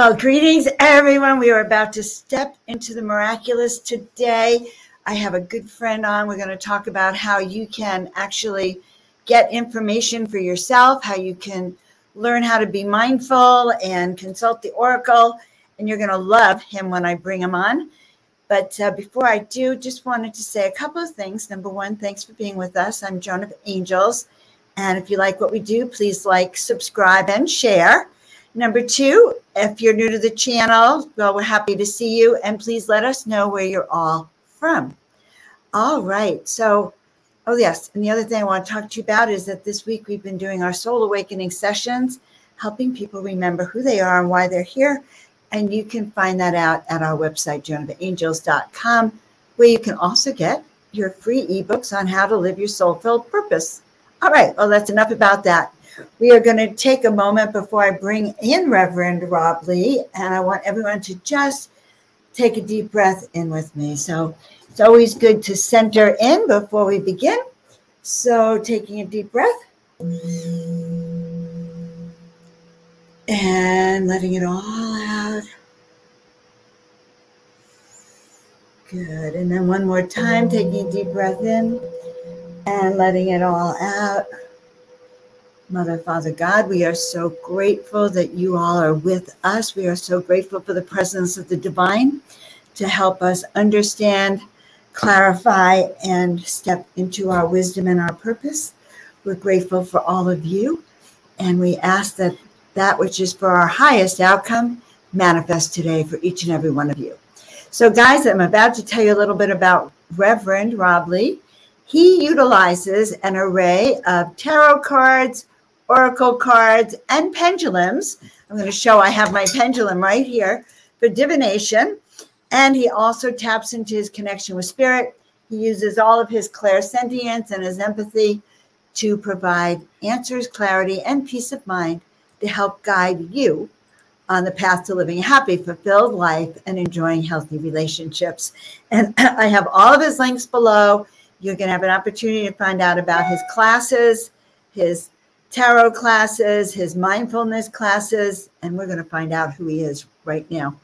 Well, greetings, everyone. We are about to step into the miraculous today. I have a good friend on. We're going to talk about how you can actually get information for yourself, how you can learn how to be mindful and consult the oracle. And you're going to love him when I bring him on. But uh, before I do, just wanted to say a couple of things. Number one, thanks for being with us. I'm Joan of Angels. And if you like what we do, please like, subscribe, and share. Number two, if you're new to the channel, well, we're happy to see you. And please let us know where you're all from. All right. So, oh, yes. And the other thing I want to talk to you about is that this week we've been doing our soul awakening sessions, helping people remember who they are and why they're here. And you can find that out at our website, joanofangels.com, where you can also get your free ebooks on how to live your soul filled purpose. All right. Well, that's enough about that we are going to take a moment before I bring in Reverend Rob Lee, and I want everyone to just take a deep breath in with me. So it's always good to center in before we begin. So taking a deep breath and letting it all out. Good. And then one more time, taking a deep breath in and letting it all out. Mother, Father God, we are so grateful that you all are with us. We are so grateful for the presence of the divine to help us understand, clarify, and step into our wisdom and our purpose. We're grateful for all of you, and we ask that that which is for our highest outcome manifest today for each and every one of you. So, guys, I'm about to tell you a little bit about Reverend Rob Lee. He utilizes an array of tarot cards, oracle cards, and pendulums. I'm going to show I have my pendulum right here for divination. And he also taps into his connection with spirit. He uses all of his clairsentience and his empathy to provide answers, clarity, and peace of mind to help guide you on the path to living a happy, fulfilled life and enjoying healthy relationships. And I have all of his links below. You're going to have an opportunity to find out about his classes, his tarot classes, his mindfulness classes, and we're going to find out who he is right now.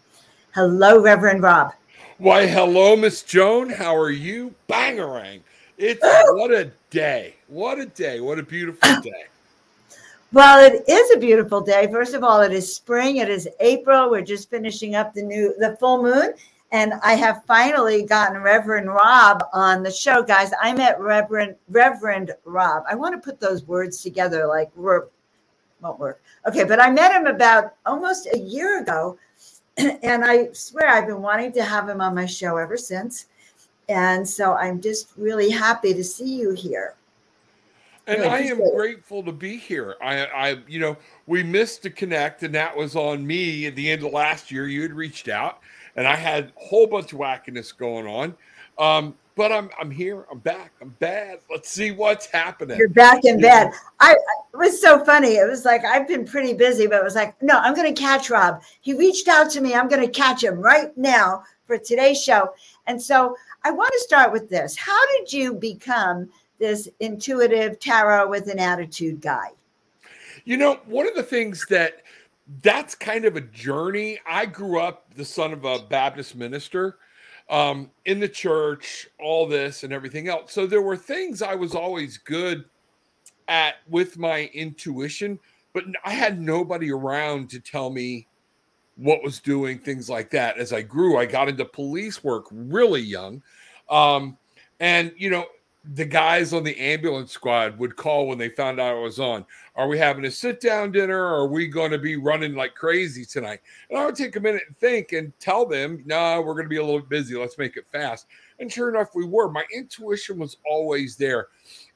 Hello, Reverend Rob. Why, hello, Miss Joan. How are you? Bangarang. It's what a day. What a day. What a beautiful day. Well, it is a beautiful day. First of all, it is spring. It is April. We're just finishing up the new the full moon. And I have finally gotten Reverend Rob on the show, guys. I met Reverend Reverend Rob. I want to put those words together, like we're won't work. Okay, but I met him about almost a year ago, and I swear I've been wanting to have him on my show ever since. And so I'm just really happy to see you here. And I am grateful to be here. I, I, you know, we missed to connect, and that was on me at the end of last year. You had reached out, and I had a whole bunch of wackiness going on. Um, but I'm I'm here. I'm back. I'm bad. Let's see what's happening. You're back in bed. I it was so funny. It was like I've been pretty busy, but it was like, no, I'm going to catch Rob. He reached out to me. I'm going to catch him right now for today's show. And so I want to start with this. How did you become this intuitive tarot with an attitude guy? You know, one of the things that that's kind of a journey. I grew up the son of a Baptist minister um, in the church, all this and everything else. So there were things I was always good at with my intuition, but I had nobody around to tell me what was doing things like that. As I grew, I got into police work really young. Um, and, you know, the guys on the ambulance squad would call when they found out I was on. Are we having a sit down dinner are we going to be running like crazy tonight? And I would take a minute and think and tell them, no, nah, we're going to be a little busy. Let's make it fast. And sure enough, we were. My intuition was always there,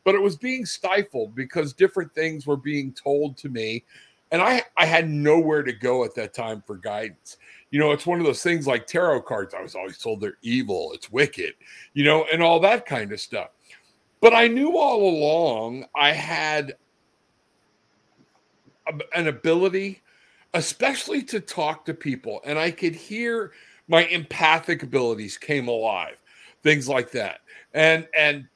but it was being stifled because different things were being told to me. And I, I had nowhere to go at that time for guidance. You know, it's one of those things like tarot cards. I was always told they're evil, it's wicked, you know, and all that kind of stuff. But I knew all along I had an ability, especially to talk to people, and I could hear my empathic abilities came alive, things like that. And and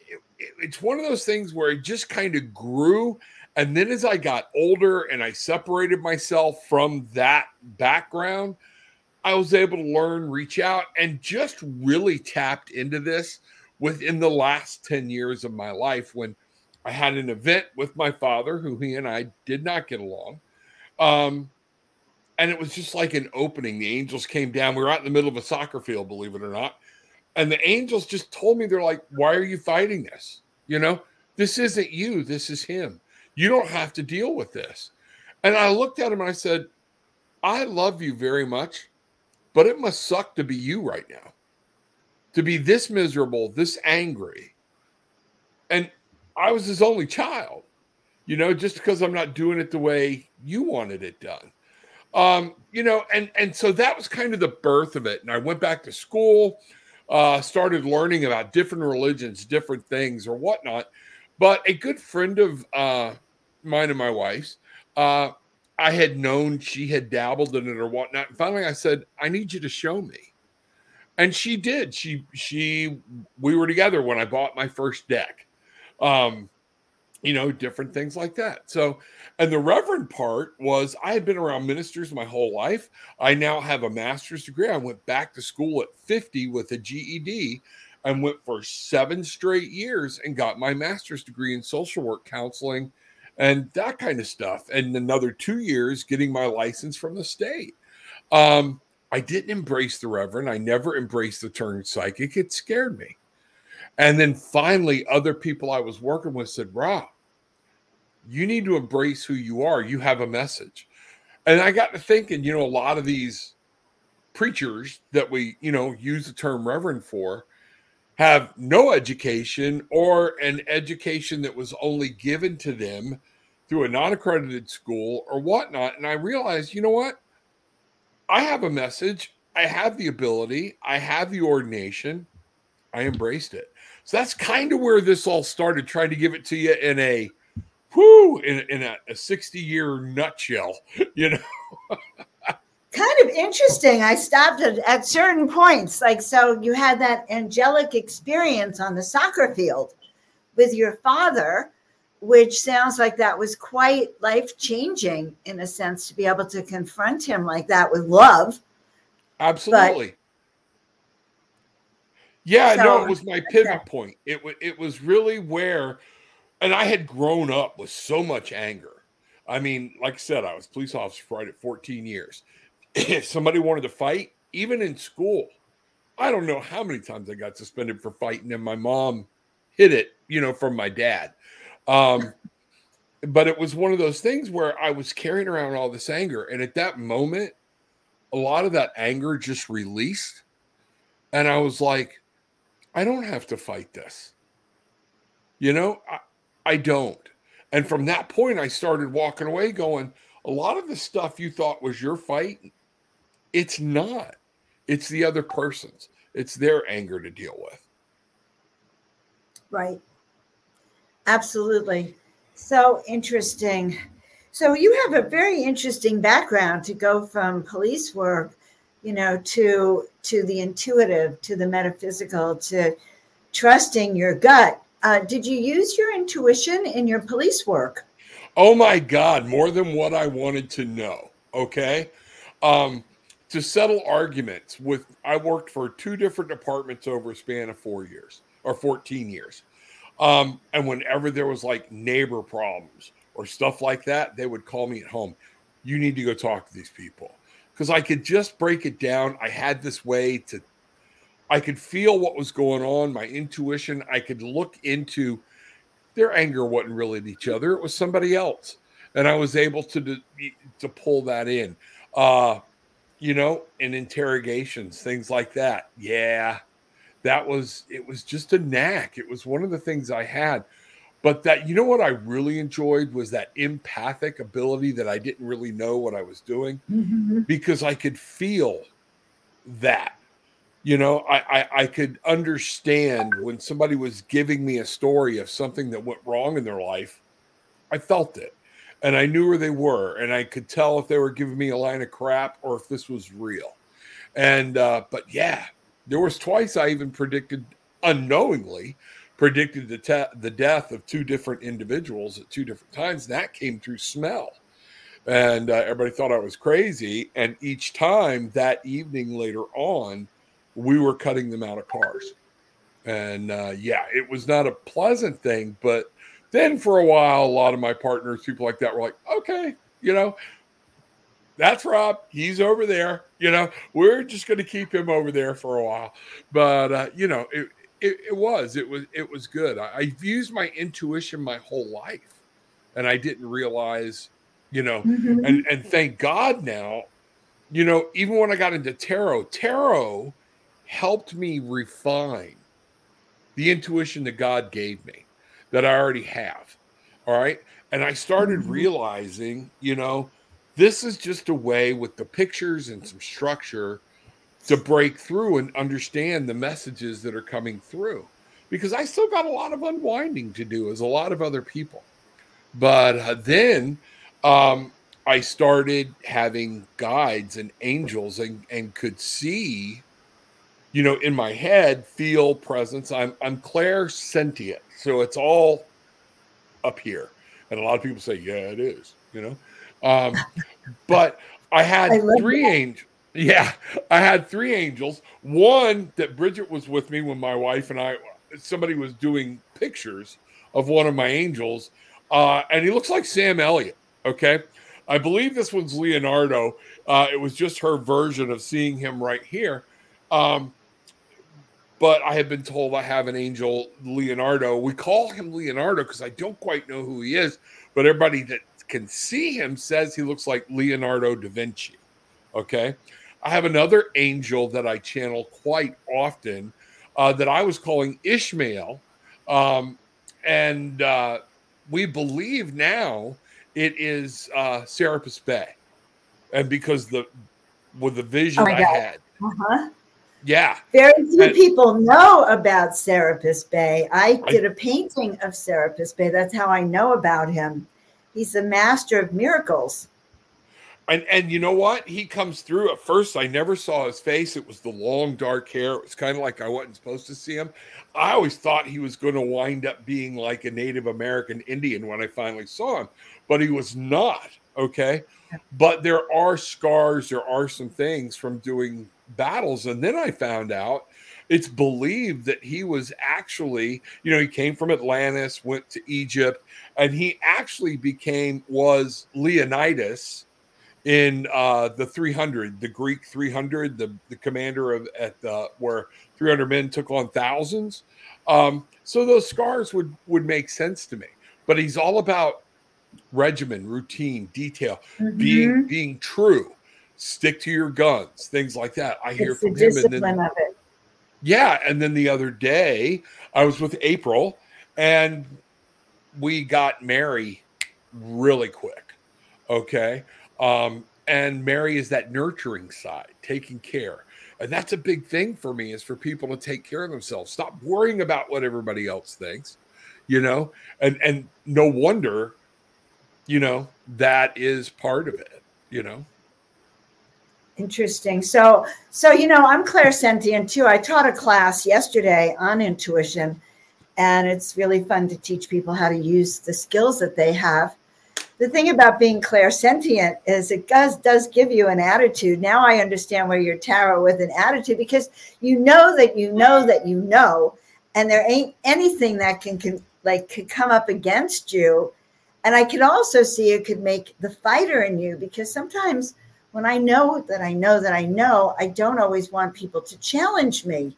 it, it's one of those things where it just kind of grew And then as I got older and I separated myself from that background, I was able to learn, reach out, and just really tapped into this within the last 10 years of my life when I had an event with my father, who he and I did not get along. Um, and it was just like an opening. The angels came down. We were out in the middle of a soccer field, believe it or not. And the angels just told me, they're like, why are you fighting this? You know, this isn't you, this is him. You don't have to deal with this. And I looked at him and I said, I love you very much, but it must suck to be you right now. To be this miserable, this angry. And I was his only child, you know, just because I'm not doing it the way you wanted it done. Um, you know, and and so that was kind of the birth of it. And I went back to school, uh, started learning about different religions, different things or whatnot. But a good friend of uh, mine and my wife's, uh, I had known she had dabbled in it or whatnot. And finally, I said, "I need you to show me." And she did. She she we were together when I bought my first deck. Um, you know, different things like that. So, and the reverend part was I had been around ministers my whole life. I now have a master's degree. I went back to school at 50 with a GED and went for seven straight years and got my master's degree in social work counseling and that kind of stuff. And another two years getting my license from the state. Um, I didn't embrace the reverend. I never embraced the term psychic. It scared me. And then finally, other people I was working with said, Rob, you need to embrace who you are. You have a message. And I got to thinking, you know, a lot of these preachers that we, you know, use the term reverend for have no education or an education that was only given to them through a non accredited school or whatnot. And I realized, you know what? I have a message. I have the ability. I have the ordination. I embraced it. So that's kind of where this all started, trying to give it to you in a whoo, in, in a, a 60 year nutshell, you know. kind of interesting. I stopped at, at certain points. Like, so you had that angelic experience on the soccer field with your father, which sounds like that was quite life changing in a sense to be able to confront him like that with love. Absolutely. But, yeah, so, no, it was my pivot point. It was it was really where, and I had grown up with so much anger. I mean, like I said, I was police officer for right at 14 years. If somebody wanted to fight, even in school, I don't know how many times I got suspended for fighting, and my mom hid it, you know, from my dad. Um, but it was one of those things where I was carrying around all this anger, and at that moment, a lot of that anger just released, and I was like, I don't have to fight this. You know, I, I don't. And from that point, I started walking away going, a lot of the stuff you thought was your fight, it's not. It's the other person's, it's their anger to deal with. Right. Absolutely. So interesting. So you have a very interesting background to go from police work you know to to the intuitive to the metaphysical to trusting your gut uh, did you use your intuition in your police work oh my god more than what i wanted to know okay um, to settle arguments with i worked for two different departments over a span of four years or 14 years um, and whenever there was like neighbor problems or stuff like that they would call me at home you need to go talk to these people because I could just break it down. I had this way to, I could feel what was going on, my intuition. I could look into their anger wasn't really at each other, it was somebody else. And I was able to, to pull that in. Uh, you know, in interrogations, things like that. Yeah, that was, it was just a knack. It was one of the things I had. But that, you know what I really enjoyed was that empathic ability that I didn't really know what I was doing mm-hmm. because I could feel that. You know, I, I, I could understand when somebody was giving me a story of something that went wrong in their life. I felt it and I knew where they were, and I could tell if they were giving me a line of crap or if this was real. And uh, but yeah, there was twice I even predicted unknowingly predicted the te- the death of two different individuals at two different times. That came through smell, and uh, everybody thought I was crazy. And each time that evening later on, we were cutting them out of cars, and uh, yeah, it was not a pleasant thing. But then for a while, a lot of my partners, people like that, were like, okay, you know. That's Rob. He's over there. You know, we're just going to keep him over there for a while. But uh, you know, it, it, it was it was it was good I, i've used my intuition my whole life and i didn't realize you know mm-hmm. and and thank god now you know even when i got into tarot tarot helped me refine the intuition that god gave me that i already have all right and i started mm-hmm. realizing you know this is just a way with the pictures and some structure to break through and understand the messages that are coming through because I still got a lot of unwinding to do as a lot of other people. But uh, then um, I started having guides and angels and, and could see, you know, in my head, feel presence. I'm, I'm clairsentient. So it's all up here. And a lot of people say, yeah, it is, you know. Um, but I had I three angels. Yeah, I had three angels. One that Bridget was with me when my wife and I, somebody was doing pictures of one of my angels, uh, and he looks like Sam Elliott. Okay, I believe this one's Leonardo. Uh, it was just her version of seeing him right here. Um, but I have been told I have an angel, Leonardo. We call him Leonardo because I don't quite know who he is, but everybody that can see him says he looks like Leonardo da Vinci. Okay. I have another angel that I channel quite often uh, that I was calling Ishmael. Um, and uh, we believe now it is uh, Serapis Bey. And because the with the vision oh I had. Uh-huh. Yeah. Very few and, people know about Serapis Bey. I did a painting of Serapis Bey. That's how I know about him. He's the master of miracles. And and you know what? He comes through. At first, I never saw his face. It was the long dark hair. It was kind of like I wasn't supposed to see him. I always thought he was going to wind up being like a Native American Indian when I finally saw him, but he was not. Okay. But there are scars, there are some things from doing battles. And then I found out it's believed that he was actually, you know, he came from Atlantis, went to Egypt, and he actually became, was Leonidas in uh, the 300, the Greek 300, the, the commander of at the, where 300 men took on thousands. Um, so those scars would would make sense to me. But he's all about regimen, routine, detail, mm-hmm. being being true, stick to your guns, things like that. I hear it's from him. And then, Yeah, and then the other day I was with April, and we got Mary really quick. Okay. Um, and Mary is that nurturing side, taking care. And that's a big thing for me is for people to take care of themselves. Stop worrying about what everybody else thinks, you know? And and no wonder, you know, that is part of it, you know. Interesting. So so you know, I'm clairsentient too. I taught a class yesterday on intuition and it's really fun to teach people how to use the skills that they have the thing about being clairsentient is it does does give you an attitude. Now I understand where your tarot with an attitude because you know that you know that you know, and there ain't anything that can, can like could come up against you. And I can also see it could make the fighter in you because sometimes when I know that I know that I know, I don't always want people to challenge me.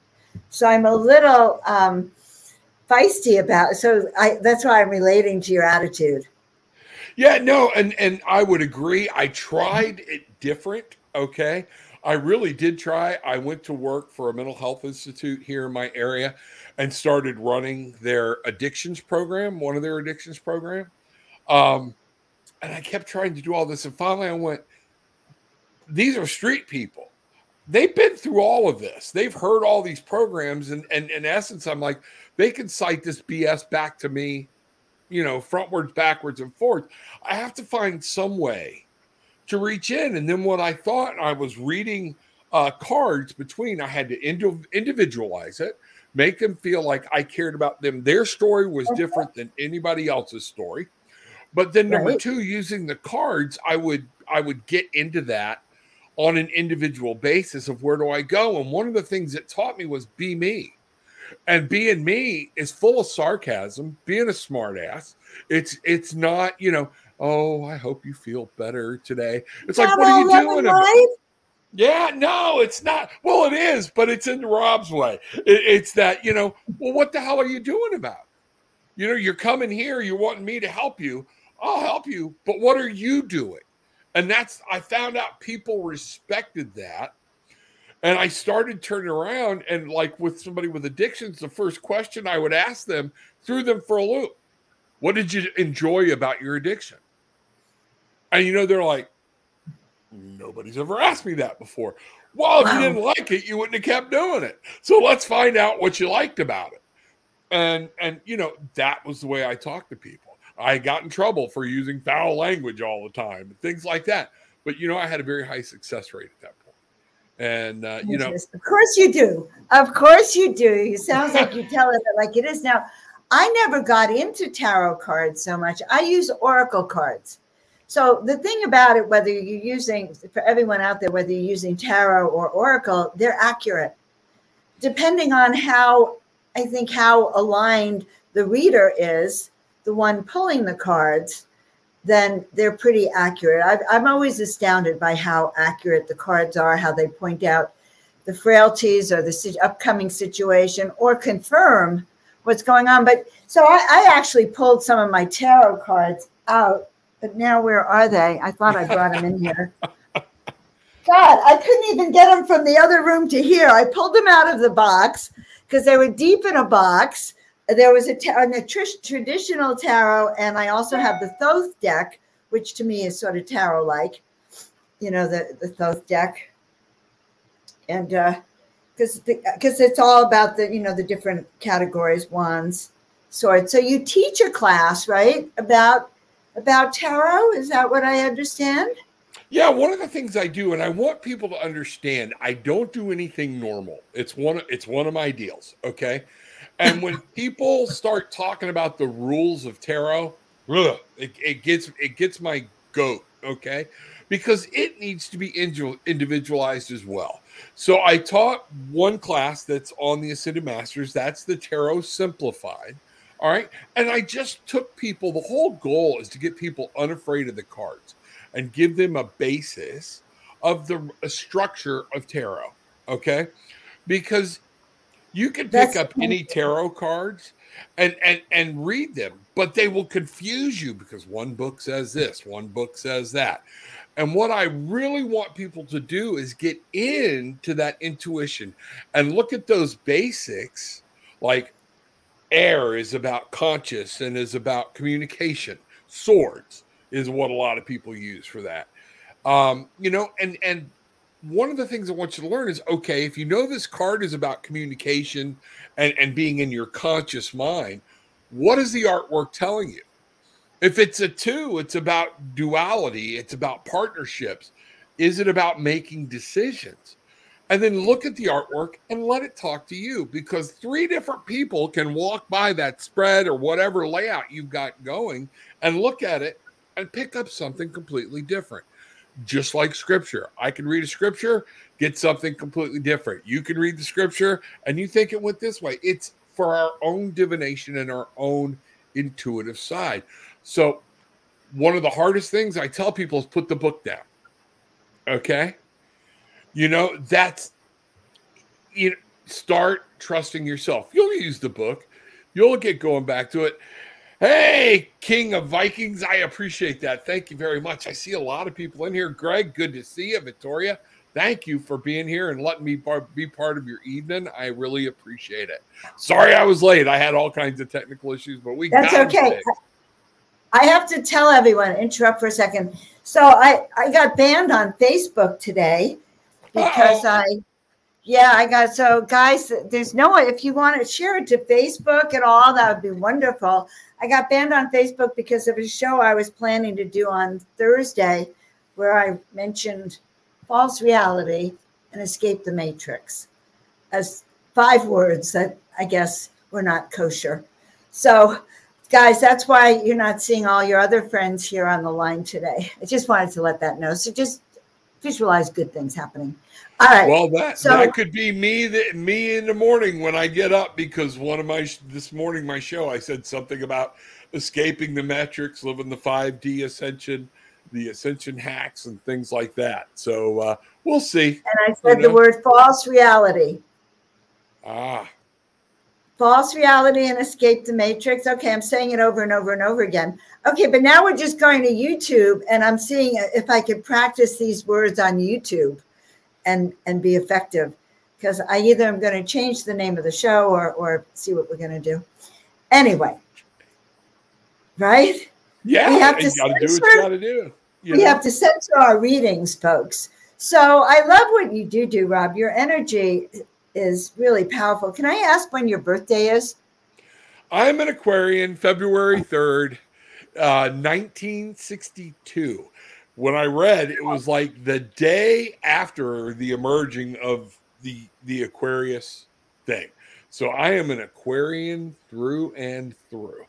So I'm a little um, feisty about. It. So I, that's why I'm relating to your attitude. Yeah, no, and and I would agree. I tried it different. Okay, I really did try. I went to work for a mental health institute here in my area, and started running their addictions program, one of their addictions program. Um, and I kept trying to do all this, and finally I went. These are street people. They've been through all of this. They've heard all these programs, and and in essence, I'm like, they can cite this BS back to me you know, frontwards, backwards, and forth. I have to find some way to reach in. And then what I thought I was reading uh, cards between, I had to individualize it, make them feel like I cared about them. Their story was different than anybody else's story. But then number two, using the cards, I would I would get into that on an individual basis of where do I go. And one of the things it taught me was be me. And being me is full of sarcasm, being a smartass. It's it's not, you know, oh, I hope you feel better today. It's like, what are you doing? yeah, no, it's not. Well, it is, but it's in Rob's way. It, it's that, you know, well, what the hell are you doing about? You know, you're coming here, you're wanting me to help you. I'll help you, but what are you doing? And that's, I found out people respected that. And I started turning around and, like with somebody with addictions, the first question I would ask them threw them for a loop. What did you enjoy about your addiction? And, you know, they're like, Nobody's ever asked me that before. Well, if Wow. you didn't like it, you wouldn't have kept doing it. So let's find out what you liked about it. And and you know, that was the way I talked to people. I got in trouble for using foul language all the time and things like that. But you know, I had a very high success rate at that point. And uh, you know, of course you do. Of course you do. It sounds like you tell it like it is. Now, I never got into tarot cards so much. I use oracle cards. So the thing about it, whether you're using for everyone out there, whether you're using tarot or oracle, they're accurate, depending on how I think how aligned the reader is, the one pulling the cards. Then they're pretty accurate. I've, I'm always astounded by how accurate the cards are, how they point out the frailties or the upcoming situation or confirm what's going on. But so I, I actually pulled some of my tarot cards out, but now where are they? I thought I brought them in here. God, I couldn't even get them from the other room to here. I pulled them out of the box because they were deep in a box. There was a, ta- a tr- traditional tarot, and I also have the Thoth deck, which to me is sort of tarot like, you know, the, the Thoth deck and uh, because because it's all about the you know the different categories wands swords so you teach a class right about about tarot is that what i understand Yeah, one of the things I do, and I want people to understand, I don't do anything normal. It's one. It's one of my deals. Okay, and when people start talking about the rules of tarot, ugh, it, it gets it gets my goat. Okay, because it needs to be individualized as well. So I taught one class that's on the Ascended Masters. That's the Tarot Simplified. All right, and I just took people. The whole goal is to get people unafraid of the cards and give them a basis of the a structure of tarot. Okay, because you can pick That's- up any tarot cards and and and read them, but they will confuse you because one book says this, one book says that. And what I really want people to do is get into that intuition and look at those basics like air is about conscious and is about communication. Swords is what a lot of people use for that. Um, you know, and and one of the things I want you to learn is okay, if you know this card is about communication and, and being in your conscious mind, what is the artwork telling you? If it's a two, it's about duality, it's about partnerships. Is it about making decisions? And then look at the artwork and let it talk to you because three different people can walk by that spread or whatever layout you've got going and look at it and pick up something completely different. Just like scripture. I can read a scripture, get something completely different. You can read the scripture and you think it went this way. It's for our own divination and our own intuitive side. So, one of the hardest things I tell people is put the book down. Okay? You know, that's you know, start trusting yourself. You'll use the book. You'll get going back to it. Hey, King of Vikings, I appreciate that. Thank you very much. I see a lot of people in here. Greg, good to see you. Victoria, thank you for being here and letting me par- be part of your evening. I really appreciate it. Sorry I was late. I had all kinds of technical issues, but we That's okay. fixed. I have to tell everyone, interrupt for a second. So I, I got banned on Facebook today because Uh-oh. I, yeah, I got, so guys, there's no way, if you want to share it to Facebook and all, that would be wonderful. I got banned on Facebook because of a show I was planning to do on Thursday where I mentioned false reality and escape the matrix as five words that I guess were not kosher. So, guys, that's why you're not seeing all your other friends here on the line today. I just wanted to let that know. So just visualize good things happening. All right. Well, that so, that could be me that me in the morning when I get up because one of my this morning my show I said something about escaping the matrix, living the 5D ascension, the ascension hacks and things like that. So uh, we'll see. And I said you know? the word false reality. Ah. False reality and escape the matrix. Okay, I'm saying it over and over and over again. Okay, but now we're just going to YouTube and I'm seeing if I could practice these words on YouTube and and be effective because I either am going to change the name of the show or or see what we're going to do. Anyway, right? Yeah, we have to censor, do what you got to do. You we know? have to censor our readings, folks. So I love what you do, do Rob. Your energy is really powerful. Can I ask when your birthday is? I'm an Aquarian, February 3rd, uh, 1962 when I read, it was like the day after the emerging of the the Aquarius thing. So I am an Aquarian through and through.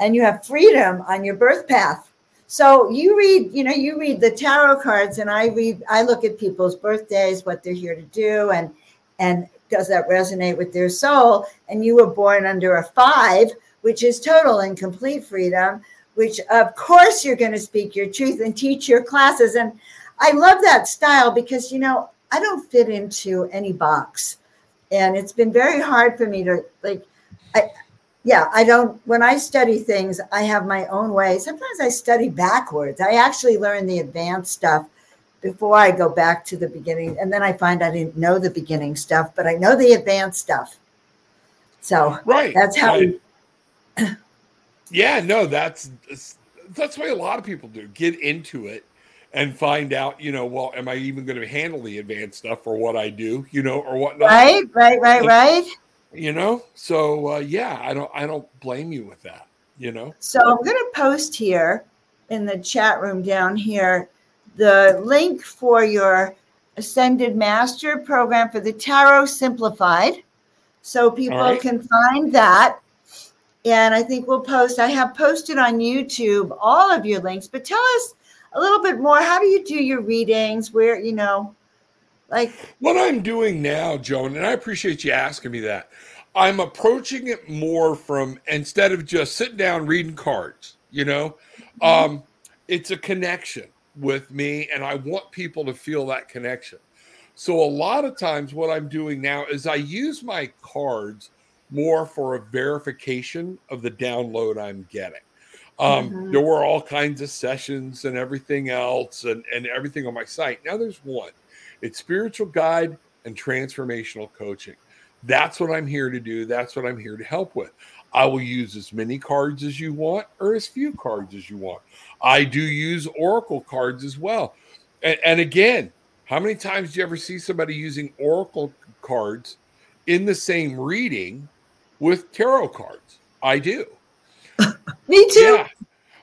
And you have freedom on your birth path. So you read, you know, you read the tarot cards, and I read, I look at people's birthdays, what they're here to do, and and does that resonate with their soul? And you were born under a five, which is total and complete freedom which of course you're going to speak your truth and teach your classes. And I love that style because, you know, I don't fit into any box. And it's been very hard for me to like, I, yeah, I don't, when I study things, I have my own way. Sometimes I study backwards. I actually learn the advanced stuff before I go back to the beginning. And then I find I didn't know the beginning stuff, but I know the advanced stuff. So right. that's how right. we, yeah, no, that's that's why a lot of people do get into it and find out, you know, well, am I even going to handle the advanced stuff for what I do, you know, or whatnot? Right, right, right, and, right. You know, so uh, yeah, I don't, I don't blame you with that. You know. So I'm going to post here in the chat room down here the link for your Ascended Master program for the Tarot Simplified, so people right. can find that and I think we'll post, I have posted on YouTube all of your links, but tell us a little bit more. How do you do your readings? Where, you know, like what I'm doing now, Joan, and I appreciate you asking me that. I'm approaching it more from instead of just sitting down reading cards, you know, mm-hmm. um, it's a connection with me, and I want people to feel that connection. So, a lot of times, what I'm doing now is I use my cards more for a verification of the download I'm getting. Um, mm-hmm. There were all kinds of sessions and everything else and, and everything on my site. Now there's one it's spiritual guide and transformational coaching. That's what I'm here to do. That's what I'm here to help with. I will use as many cards as you want or as few cards as you want. I do use Oracle cards as well. And, and again, how many times do you ever see somebody using Oracle cards in the same reading with tarot cards. I do. Me too. Yeah.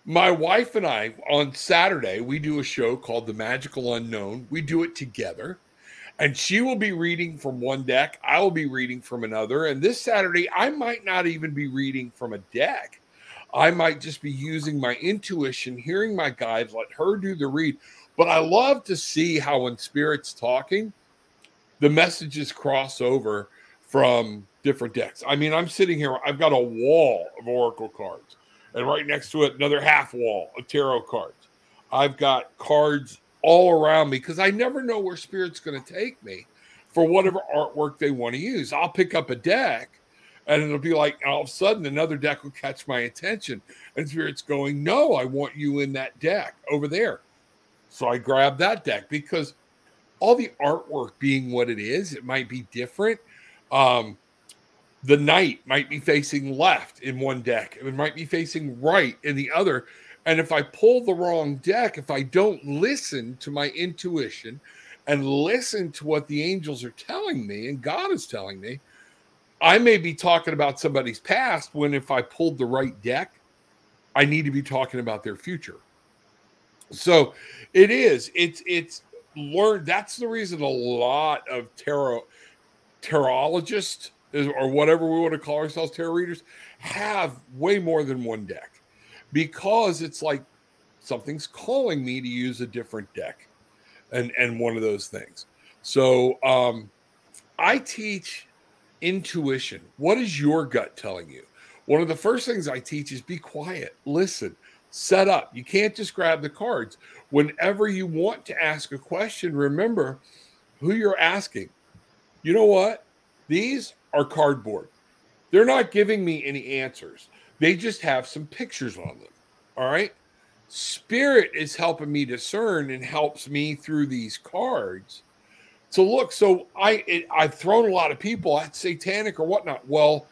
My wife and I on Saturday, we do a show called The Magical Unknown. We do it together. And she will be reading from one deck. I will be reading from another. And this Saturday, I might not even be reading from a deck. I might just be using my intuition, hearing my guides, let her do the read. But I love to see how when Spirit's talking, the messages cross over from different decks. I mean, I'm sitting here, I've got a wall of Oracle cards, and right next to it, another half wall of tarot cards. I've got cards all around me because I never know where Spirit's going to take me for whatever artwork they want to use. I'll pick up a deck and it'll be like all of a sudden another deck will catch my attention and spirit's going no i want you in that deck over there so i grab that deck because all the artwork being what it is it might be different um, the knight might be facing left in one deck, and it might be facing right in the other. And if I pull the wrong deck, if I don't listen to my intuition and listen to what the angels are telling me and God is telling me, I may be talking about somebody's past when if I pulled the right deck, I need to be talking about their future. So it is, it's, it's learned. That's the reason a lot of tarot tarologists or whatever we want to call ourselves, tarot readers, have way more than one deck because it's like something's calling me to use a different deck and and one of those things. So um, I teach intuition. What is your gut telling you? One of the first things I teach is be quiet, listen, set up. You can't just grab the cards. Whenever you want to ask a question, remember who you're asking. You know what? These are cardboard. They're not giving me any answers. They just have some pictures on them. All right. Spirit is helping me discern and helps me through these cards to look. So I it, I've thrown a lot of people at satanic or whatnot. Well,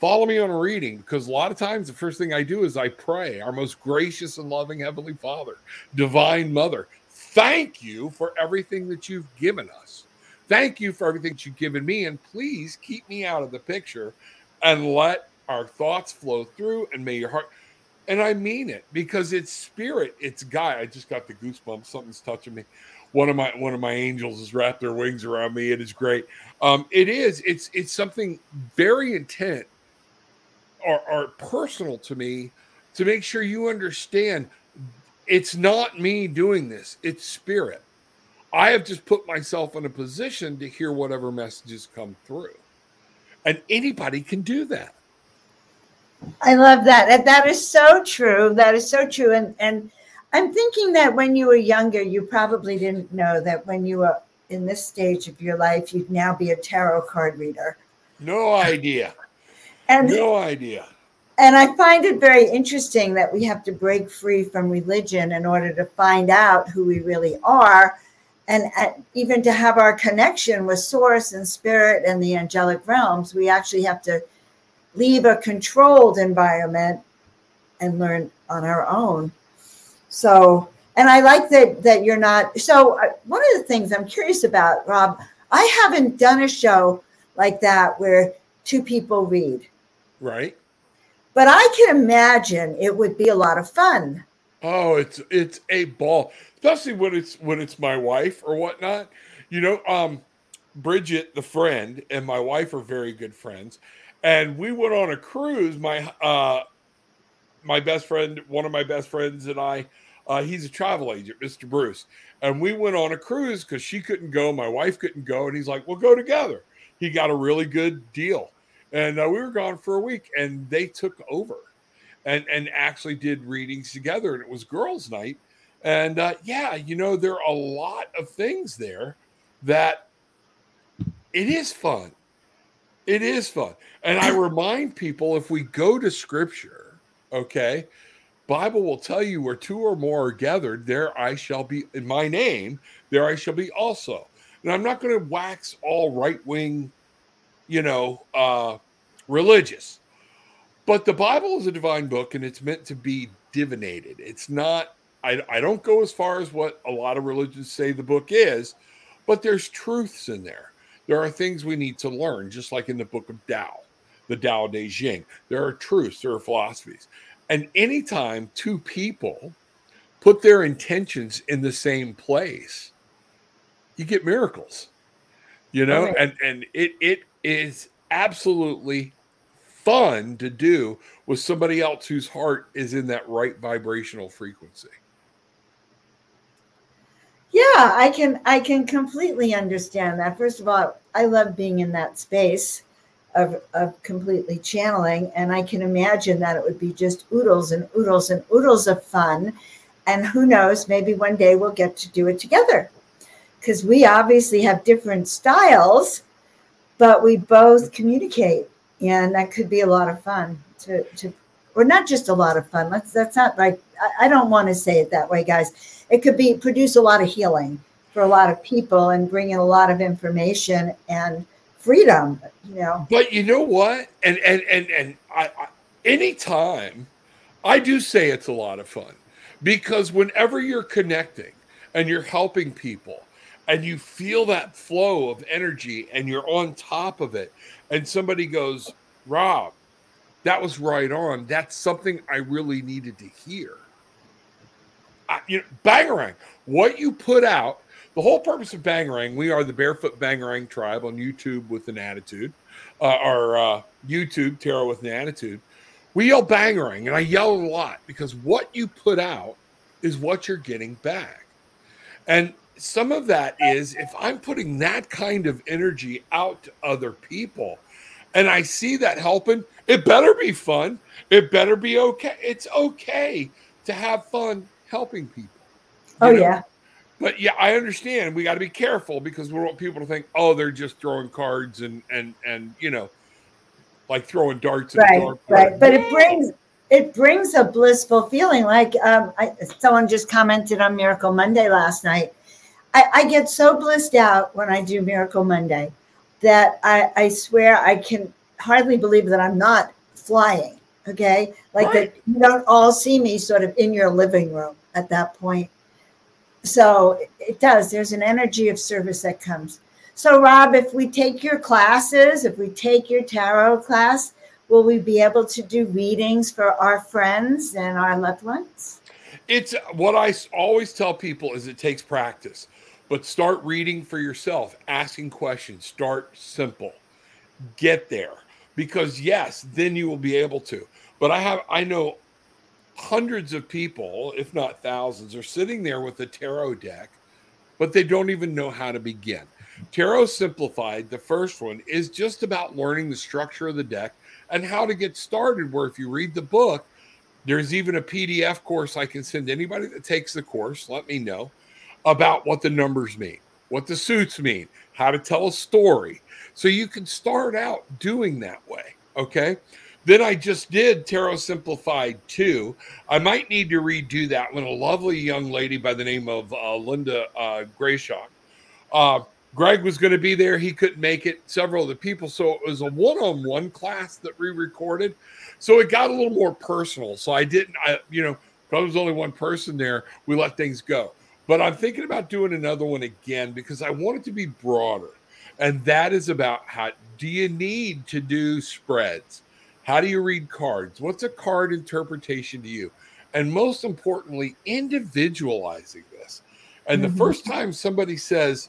follow me on a reading because a lot of times the first thing I do is I pray, our most gracious and loving Heavenly Father, Divine Mother, thank you for everything that you've given us. Thank you for everything you've given me. And please keep me out of the picture and let our thoughts flow through and may your heart. And I mean it because it's spirit, it's guy. I just got the goosebumps. Something's touching me. One of my one of my angels has wrapped their wings around me. It is great. Um, it is. It's it's something very intent or, or personal to me to make sure you understand it's not me doing this, it's spirit. I have just put myself in a position to hear whatever messages come through. And anybody can do that. I love that. And that is so true. That is so true. And and I'm thinking that when you were younger, you probably didn't know that when you were in this stage of your life, you'd now be a tarot card reader. No idea. And no idea. And I find it very interesting that we have to break free from religion in order to find out who we really are. And even to have our connection with source and spirit and the angelic realms, we actually have to leave a controlled environment and learn on our own. So, and I like that that you're not. So, uh, one of the things I'm curious about, Rob, I haven't done a show like that where two people read. Right. But I can imagine it would be a lot of fun. Oh, it's it's a ball, especially when it's when it's my wife or whatnot. You know, um, Bridget, the friend, and my wife are very good friends, and we went on a cruise. My uh, my best friend, one of my best friends, and I. Uh, he's a travel agent, Mr. Bruce, and we went on a cruise because she couldn't go, my wife couldn't go, and he's like, "We'll go together." He got a really good deal, and uh, we were gone for a week, and they took over, and and actually did readings together, and it was girls' night, and uh, yeah, you know, there are a lot of things there that it is fun. It is fun. And I remind people if we go to scripture, okay, Bible will tell you where two or more are gathered, there I shall be in my name, there I shall be also. And I'm not going to wax all right wing, you know, uh, religious. But the Bible is a divine book and it's meant to be divinated. It's not, I, I don't go as far as what a lot of religions say the book is, but there's truths in there. There are things we need to learn, just like in the book of Tao, the Tao Te Ching. There are truths, there are philosophies. And anytime two people put their intentions in the same place, you get miracles. You know, right. and and it it is absolutely fun to do with somebody else whose heart is in that right vibrational frequency. Yeah, I can I can completely understand that. First of all, I love being in that space of of completely channeling, and I can imagine that it would be just oodles and oodles and oodles of fun. And who knows, maybe one day we'll get to do it together. Because we obviously have different styles, but we both communicate. And that could be a lot of fun to, to or not just a lot of fun. Let's that's not like I, I don't want to say it that way, guys. It could be produce a lot of healing for a lot of people and bring in a lot of information and freedom you know? But you know what? And and and and I, I anytime i do say it's a lot of fun because whenever you're connecting and you're helping people and you feel that flow of energy and you're on top of it and somebody goes rob that was right on that's something i really needed to hear I, you know, bangarang. What you put out the whole purpose of Bangarang, we are the Barefoot Bangarang tribe on YouTube with an attitude, uh, or uh, YouTube Tarot with an attitude. We yell Bangarang, and I yell a lot because what you put out is what you're getting back. And some of that is if I'm putting that kind of energy out to other people and I see that helping, it better be fun. It better be okay. It's okay to have fun helping people. Oh, know? yeah. But yeah, I understand. We got to be careful because we want people to think, oh, they're just throwing cards and and and you know, like throwing darts. Right, right. But it brings it brings a blissful feeling. Like um, I, someone just commented on Miracle Monday last night. I, I, get so blissed out when I do Miracle Monday that I, I swear I can hardly believe that I'm not flying. Okay, like that you don't all see me sort of in your living room at that point. So it does. There's an energy of service that comes. So Rob, if we take your classes, if we take your tarot class, will we be able to do readings for our friends and our loved ones? It's what I always tell people is it takes practice, but start reading for yourself, asking questions, start simple. Get there because yes, then you will be able to. But I have I know hundreds of people, if not thousands, are sitting there with a tarot deck, but they don't even know how to begin. Tarot Simplified, the first one, is just about learning the structure of the deck and how to get started. Where if you read the book, there's even a PDF course I can send anybody that takes the course, let me know about what the numbers mean, what the suits mean, how to tell a story. So you can start out doing that way. Okay. Then I just did Tarot Simplified 2. I might need to redo that one. A lovely young lady by the name of uh, Linda uh, Grayshaw. Uh, Greg was going to be there. He couldn't make it. Several of the people. So it was a one-on-one class that we recorded. So it got a little more personal. So I didn't, I, you know, because there was only one person there, we let things go. But I'm thinking about doing another one again because I want it to be broader. And that is about how do you need to do spreads? How do you read cards? What's a card interpretation to you? And most importantly, individualizing this. And mm-hmm. the first time somebody says,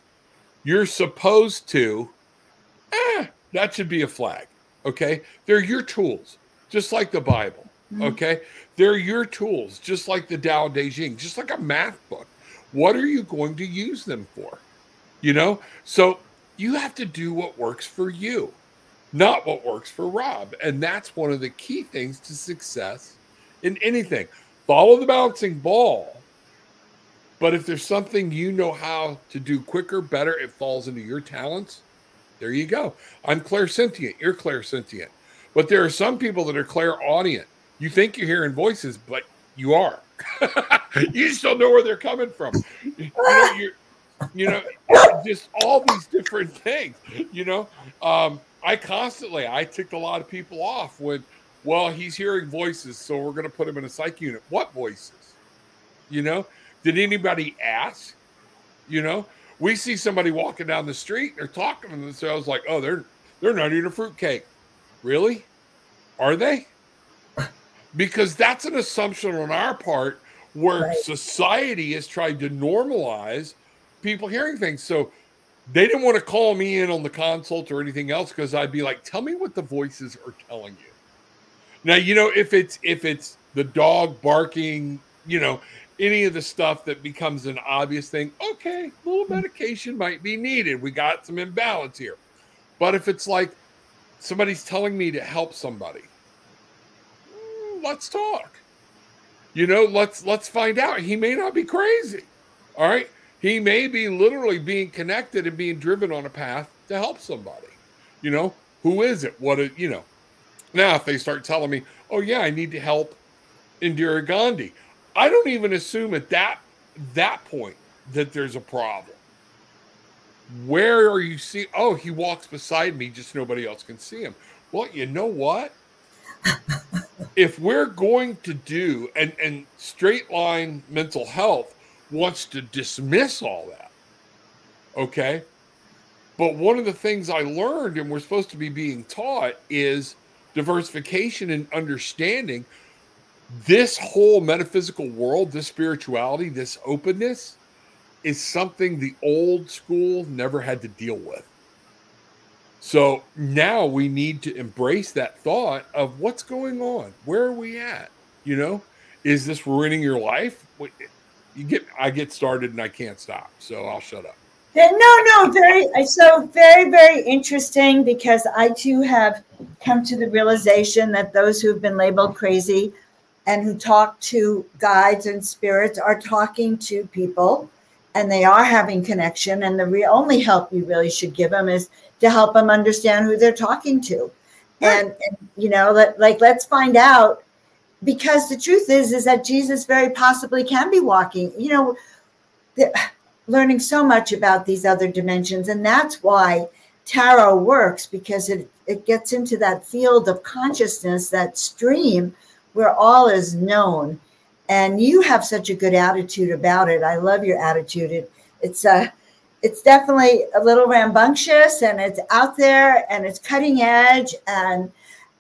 you're supposed to, eh, that should be a flag. Okay. They're your tools, just like the Bible. Mm-hmm. Okay. They're your tools, just like the Tao Te Ching, just like a math book. What are you going to use them for? You know, so you have to do what works for you, not what works for Rob. And that's one of the key things to success in anything. Follow the bouncing ball but if there's something you know how to do quicker, better, it falls into your talents. There you go. I'm clairsentient. You're clairsentient. But there are some people that are clairaudient. You think you're hearing voices, but you are. you just don't know where they're coming from. You know, you know, just all these different things. You know, um, I constantly I ticked a lot of people off when, well, he's hearing voices, so we're going to put him in a psych unit. What voices? You know, did anybody ask? You know, we see somebody walking down the street, they're talking to themselves like, oh, they're they're not eating a fruitcake. Really? Are they? Because that's an assumption on our part where right. society has tried to normalize people hearing things. So they didn't want to call me in on the consult or anything else because I'd be like, tell me what the voices are telling you. Now, you know, if it's if it's the dog barking, you know, any of the stuff that becomes an obvious thing, okay, a little medication might be needed. We got some imbalance here. But if it's like somebody's telling me to help somebody, mm, let's talk. You know, let's let's find out. He may not be crazy. All right. He may be literally being connected and being driven on a path to help somebody. You know, who is it? What it, you know. Now, if they start telling me, oh yeah, I need to help Indira Gandhi. I don't even assume at that that point that there's a problem. Where are you see? Oh, he walks beside me, just nobody else can see him. Well, you know what? if we're going to do and and straight line mental health wants to dismiss all that, okay. But one of the things I learned, and we're supposed to be being taught, is diversification and understanding this whole metaphysical world, this spirituality, this openness is something the old school never had to deal with. So now we need to embrace that thought of what's going on. Where are we at? You know, is this ruining your life? You get, I get started and I can't stop. So I'll shut up. No, no, very so very, very interesting because I too have come to the realization that those who've been labeled crazy and who talk to guides and spirits are talking to people and they are having connection and the re- only help you really should give them is to help them understand who they're talking to. And, and you know let, like let's find out because the truth is is that jesus very possibly can be walking you know the, learning so much about these other dimensions and that's why tarot works because it it gets into that field of consciousness that stream where all is known. And you have such a good attitude about it. I love your attitude. It, it's a uh, it's definitely a little rambunctious and it's out there and it's cutting edge. And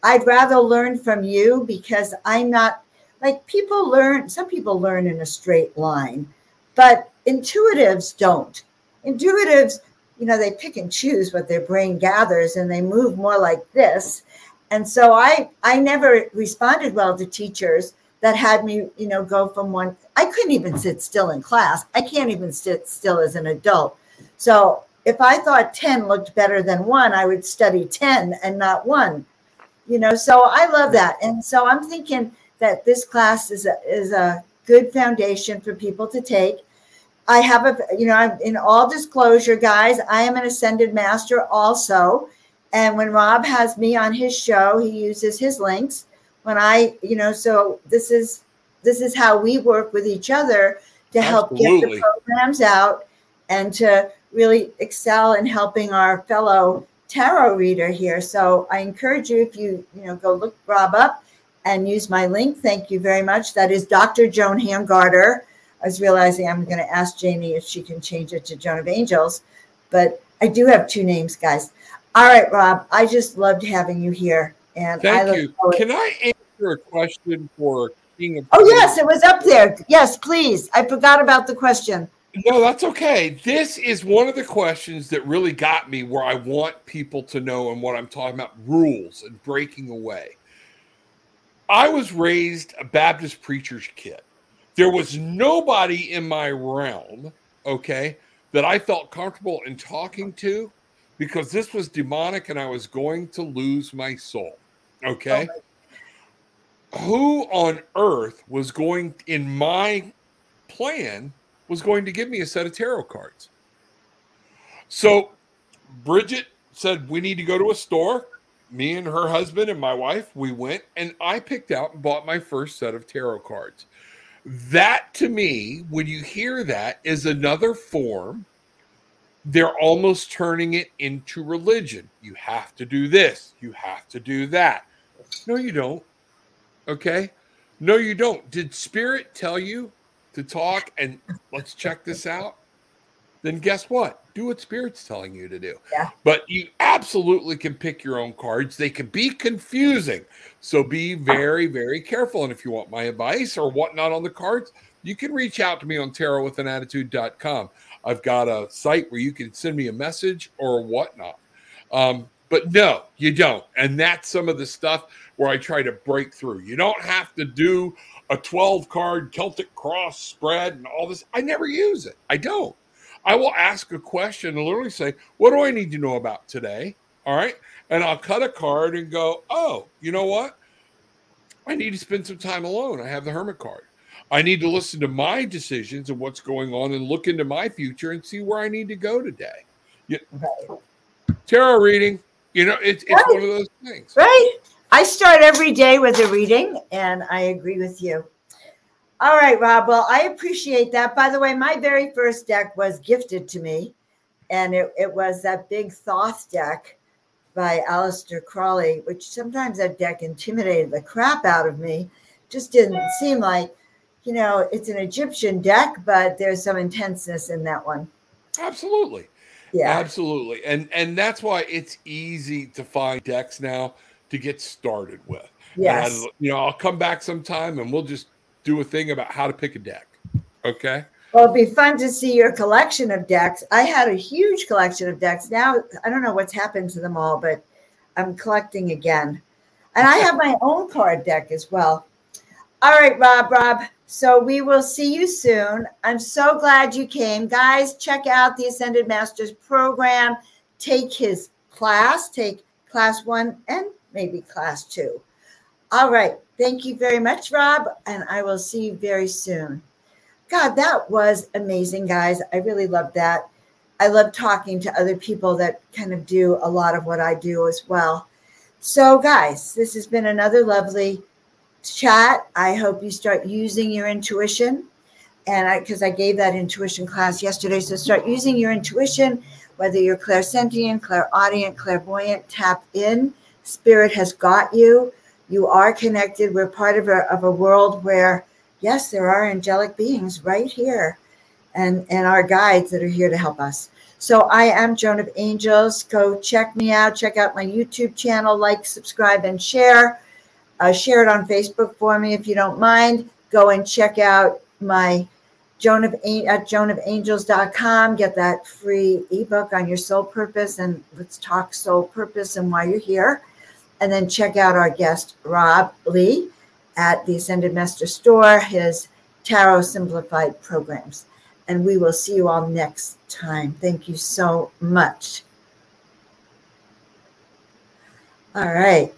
i'd rather learn from you because i'm not like people learn some people learn in a straight line but intuitives don't. Intuitives you know they pick and choose what their brain gathers and they move more like this and so i i never responded well to teachers that had me you know go from one i couldn't even sit still in class i can't even sit still as an adult so if I thought 10 looked better than one, I would study 10 and not one. You know, so I love that. And so I'm thinking that this class is a, is a good foundation for people to take. I have a, you know, I'm in all disclosure, guys, I am an ascended master also. And when Rob has me on his show, he uses his links. When I, you know, so this is this is how we work with each other to help get the programs out and to really excel in helping our fellow tarot reader here. So I encourage you if you you know go look Rob up and use my link. Thank you very much. That is Dr. Joan Hamgarter. I was realizing I'm going to ask Jamie if she can change it to Joan of Angels, but I do have two names, guys. All right, Rob. I just loved having you here, and thank you. Can I answer a question for King of? Oh yes, it was up there. Yes, please. I forgot about the question. No, that's okay. This is one of the questions that really got me where I want people to know and what I'm talking about rules and breaking away. I was raised a Baptist preacher's kid. There was nobody in my realm, okay, that I felt comfortable in talking to because this was demonic and I was going to lose my soul. Okay. Oh. Who on earth was going in my plan was going to give me a set of tarot cards. So Bridget said, We need to go to a store. Me and her husband and my wife, we went and I picked out and bought my first set of tarot cards. That to me, when you hear that, is another form. They're almost turning it into religion. You have to do this, you have to do that. No, you don't. Okay. No, you don't. Did Spirit tell you to talk and let's check this out, then guess what? Do what Spirit's telling you to do. Yeah. But you absolutely can pick your own cards. They can be confusing. So be very, very careful. And if you want my advice or whatnot on the cards, you can reach out to me on tarotwithanattitude.com. I've got a site where you can send me a message or whatnot. Um, but no, you don't. And that's some of the stuff where I try to break through. You don't have to do a 12 card Celtic cross spread and all this. I never use it. I don't. I will ask a question and literally say, What do I need to know about today? All right. And I'll cut a card and go, Oh, you know what? I need to spend some time alone. I have the Hermit card. I need to listen to my decisions and what's going on and look into my future and see where I need to go today. Yeah. Tarot reading, you know, it's, it's right. one of those things. Right. I start every day with a reading, and I agree with you. All right, Rob. Well, I appreciate that. By the way, my very first deck was gifted to me, and it, it was that big Thoth deck by Aleister Crowley, which sometimes that deck intimidated the crap out of me. Just didn't seem like, you know, it's an Egyptian deck, but there's some intenseness in that one. Absolutely. Yeah. Absolutely. And and that's why it's easy to find decks now to get started with. Yes. you know, I'll come back sometime and we'll just do a thing about how to pick a deck. Okay. Well, it'd be fun to see your collection of decks. I had a huge collection of decks. Now I don't know what's happened to them all, but I'm collecting again. And I have my own card deck as well. All right, Rob, Rob. So we will see you soon. I'm so glad you came. Guys, check out the Ascended Masters program. Take his class, take class one and maybe class two. All right. Thank you very much, Rob. And I will see you very soon. God, that was amazing, guys. I really loved that. I love talking to other people that kind of do a lot of what I do as well. So, guys, this has been another lovely chat. I hope you start using your intuition. And I, because I gave that intuition class yesterday. So, start using your intuition, whether you're clairsentient, clairaudient, clairvoyant, tap in. Spirit has got you. You are connected. We're part of a, of a world where yes, there are angelic beings right here and, and our guides that are here to help us. So I am Joan of Angels. Go check me out. Check out my YouTube channel. Like, subscribe, and share. Uh, share it on Facebook for me if you don't mind. Go and check out my Joan of at joanofangels.com. Get that free ebook on your soul purpose and let's talk soul purpose and why you're here. And then check out our guest Rob Lee at the Ascended Master Store, his Tarot Simplified programs. And we will see you all next time. Thank you so much. All right.